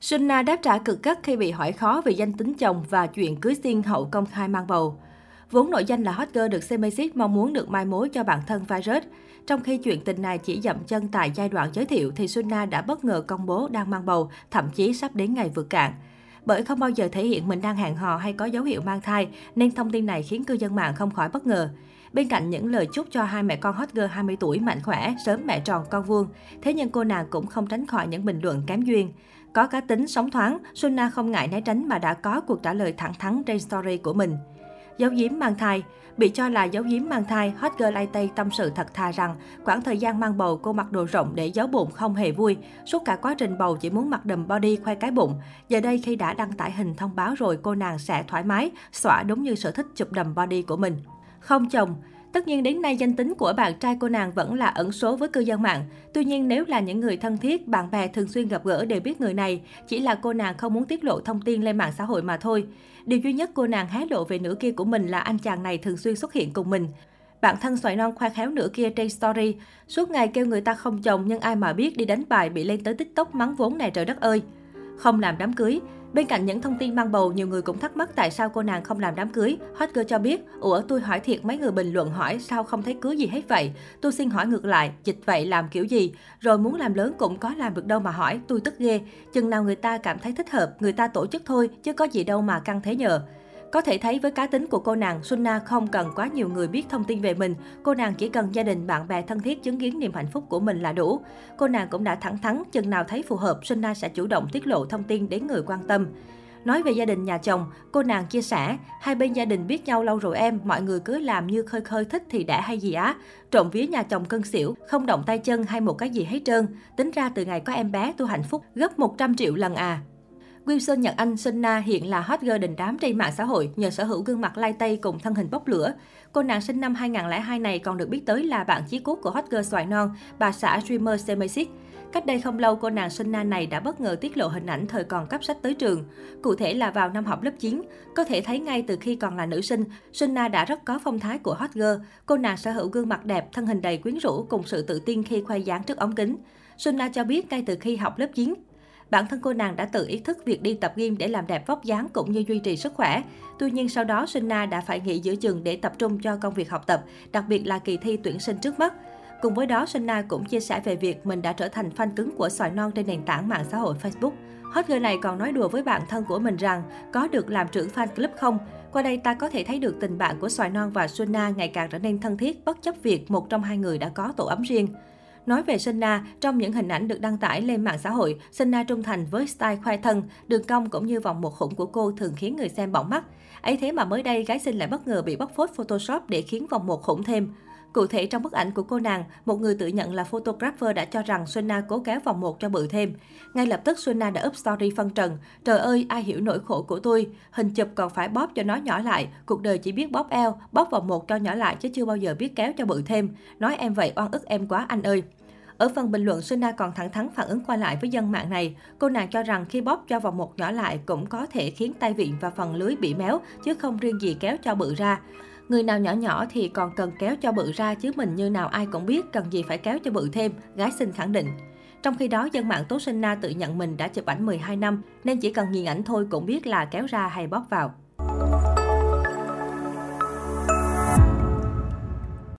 Sunna đáp trả cực gắt khi bị hỏi khó về danh tính chồng và chuyện cưới xin hậu công khai mang bầu. Vốn nội danh là hot girl được Semesis mong muốn được mai mối cho bản thân virus. Trong khi chuyện tình này chỉ dậm chân tại giai đoạn giới thiệu thì Sunna đã bất ngờ công bố đang mang bầu, thậm chí sắp đến ngày vượt cạn. Bởi không bao giờ thể hiện mình đang hẹn hò hay có dấu hiệu mang thai, nên thông tin này khiến cư dân mạng không khỏi bất ngờ. Bên cạnh những lời chúc cho hai mẹ con hot girl 20 tuổi mạnh khỏe, sớm mẹ tròn con vuông, thế nhưng cô nàng cũng không tránh khỏi những bình luận kém duyên. Có cá tính sống thoáng, Suna không ngại né tránh mà đã có cuộc trả lời thẳng thắn trên story của mình. Giấu giếm mang thai Bị cho là giấu giếm mang thai, hot girl Lai Tây tâm sự thật thà rằng khoảng thời gian mang bầu cô mặc đồ rộng để giấu bụng không hề vui. Suốt cả quá trình bầu chỉ muốn mặc đầm body khoe cái bụng. Giờ đây khi đã đăng tải hình thông báo rồi cô nàng sẽ thoải mái, xõa đúng như sở thích chụp đầm body của mình. Không chồng, Tất nhiên đến nay danh tính của bạn trai cô nàng vẫn là ẩn số với cư dân mạng. Tuy nhiên nếu là những người thân thiết, bạn bè thường xuyên gặp gỡ đều biết người này, chỉ là cô nàng không muốn tiết lộ thông tin lên mạng xã hội mà thôi. Điều duy nhất cô nàng hé lộ về nửa kia của mình là anh chàng này thường xuyên xuất hiện cùng mình. Bạn thân xoài non khoe khéo nửa kia trên story, suốt ngày kêu người ta không chồng nhưng ai mà biết đi đánh bài bị lên tới tiktok mắng vốn này trời đất ơi. Không làm đám cưới, Bên cạnh những thông tin mang bầu, nhiều người cũng thắc mắc tại sao cô nàng không làm đám cưới. Hot girl cho biết, ủa tôi hỏi thiệt mấy người bình luận hỏi sao không thấy cưới gì hết vậy. Tôi xin hỏi ngược lại, dịch vậy làm kiểu gì? Rồi muốn làm lớn cũng có làm được đâu mà hỏi, tôi tức ghê. Chừng nào người ta cảm thấy thích hợp, người ta tổ chức thôi, chứ có gì đâu mà căng thế nhờ. Có thể thấy với cá tính của cô nàng, Sunna không cần quá nhiều người biết thông tin về mình. Cô nàng chỉ cần gia đình, bạn bè thân thiết chứng kiến niềm hạnh phúc của mình là đủ. Cô nàng cũng đã thẳng thắn, chừng nào thấy phù hợp, Sunna sẽ chủ động tiết lộ thông tin đến người quan tâm. Nói về gia đình nhà chồng, cô nàng chia sẻ, hai bên gia đình biết nhau lâu rồi em, mọi người cứ làm như khơi khơi thích thì đã hay gì á. Trộm vía nhà chồng cân xỉu, không động tay chân hay một cái gì hết trơn. Tính ra từ ngày có em bé tôi hạnh phúc gấp 100 triệu lần à. Wilson Nhật Anh sinh na hiện là hot girl đình đám trên mạng xã hội nhờ sở hữu gương mặt lai tây cùng thân hình bốc lửa. Cô nàng sinh năm 2002 này còn được biết tới là bạn chí cốt của hot girl xoài non, bà xã streamer Semesis. Cách đây không lâu, cô nàng sinh na này đã bất ngờ tiết lộ hình ảnh thời còn cấp sách tới trường. Cụ thể là vào năm học lớp 9. Có thể thấy ngay từ khi còn là nữ sinh, sinh na đã rất có phong thái của hot girl. Cô nàng sở hữu gương mặt đẹp, thân hình đầy quyến rũ cùng sự tự tin khi khoe dáng trước ống kính. Sunna cho biết ngay từ khi học lớp 9, Bản thân cô nàng đã tự ý thức việc đi tập gym để làm đẹp vóc dáng cũng như duy trì sức khỏe. Tuy nhiên sau đó Sunna đã phải nghỉ giữa chừng để tập trung cho công việc học tập, đặc biệt là kỳ thi tuyển sinh trước mắt. Cùng với đó, Sunna cũng chia sẻ về việc mình đã trở thành fan cứng của xoài non trên nền tảng mạng xã hội Facebook. Hot girl này còn nói đùa với bạn thân của mình rằng có được làm trưởng fan club không? Qua đây ta có thể thấy được tình bạn của xoài non và Sunna ngày càng trở nên thân thiết bất chấp việc một trong hai người đã có tổ ấm riêng. Nói về Senna, trong những hình ảnh được đăng tải lên mạng xã hội, Senna trung thành với style khoai thân, đường cong cũng như vòng một khủng của cô thường khiến người xem bỏng mắt. ấy thế mà mới đây, gái xinh lại bất ngờ bị bóc phốt Photoshop để khiến vòng một khủng thêm. Cụ thể trong bức ảnh của cô nàng, một người tự nhận là photographer đã cho rằng Suna cố kéo vòng một cho bự thêm. Ngay lập tức Suna đã up story phân trần. Trời ơi, ai hiểu nỗi khổ của tôi. Hình chụp còn phải bóp cho nó nhỏ lại. Cuộc đời chỉ biết bóp eo, bóp vòng một cho nhỏ lại chứ chưa bao giờ biết kéo cho bự thêm. Nói em vậy oan ức em quá anh ơi. Ở phần bình luận, Suna còn thẳng thắn phản ứng qua lại với dân mạng này. Cô nàng cho rằng khi bóp cho vòng một nhỏ lại cũng có thể khiến tay vịn và phần lưới bị méo, chứ không riêng gì kéo cho bự ra. Người nào nhỏ nhỏ thì còn cần kéo cho bự ra chứ mình như nào ai cũng biết cần gì phải kéo cho bự thêm, gái xinh khẳng định. Trong khi đó, dân mạng Tố Sinh Na tự nhận mình đã chụp ảnh 12 năm, nên chỉ cần nhìn ảnh thôi cũng biết là kéo ra hay bóp vào.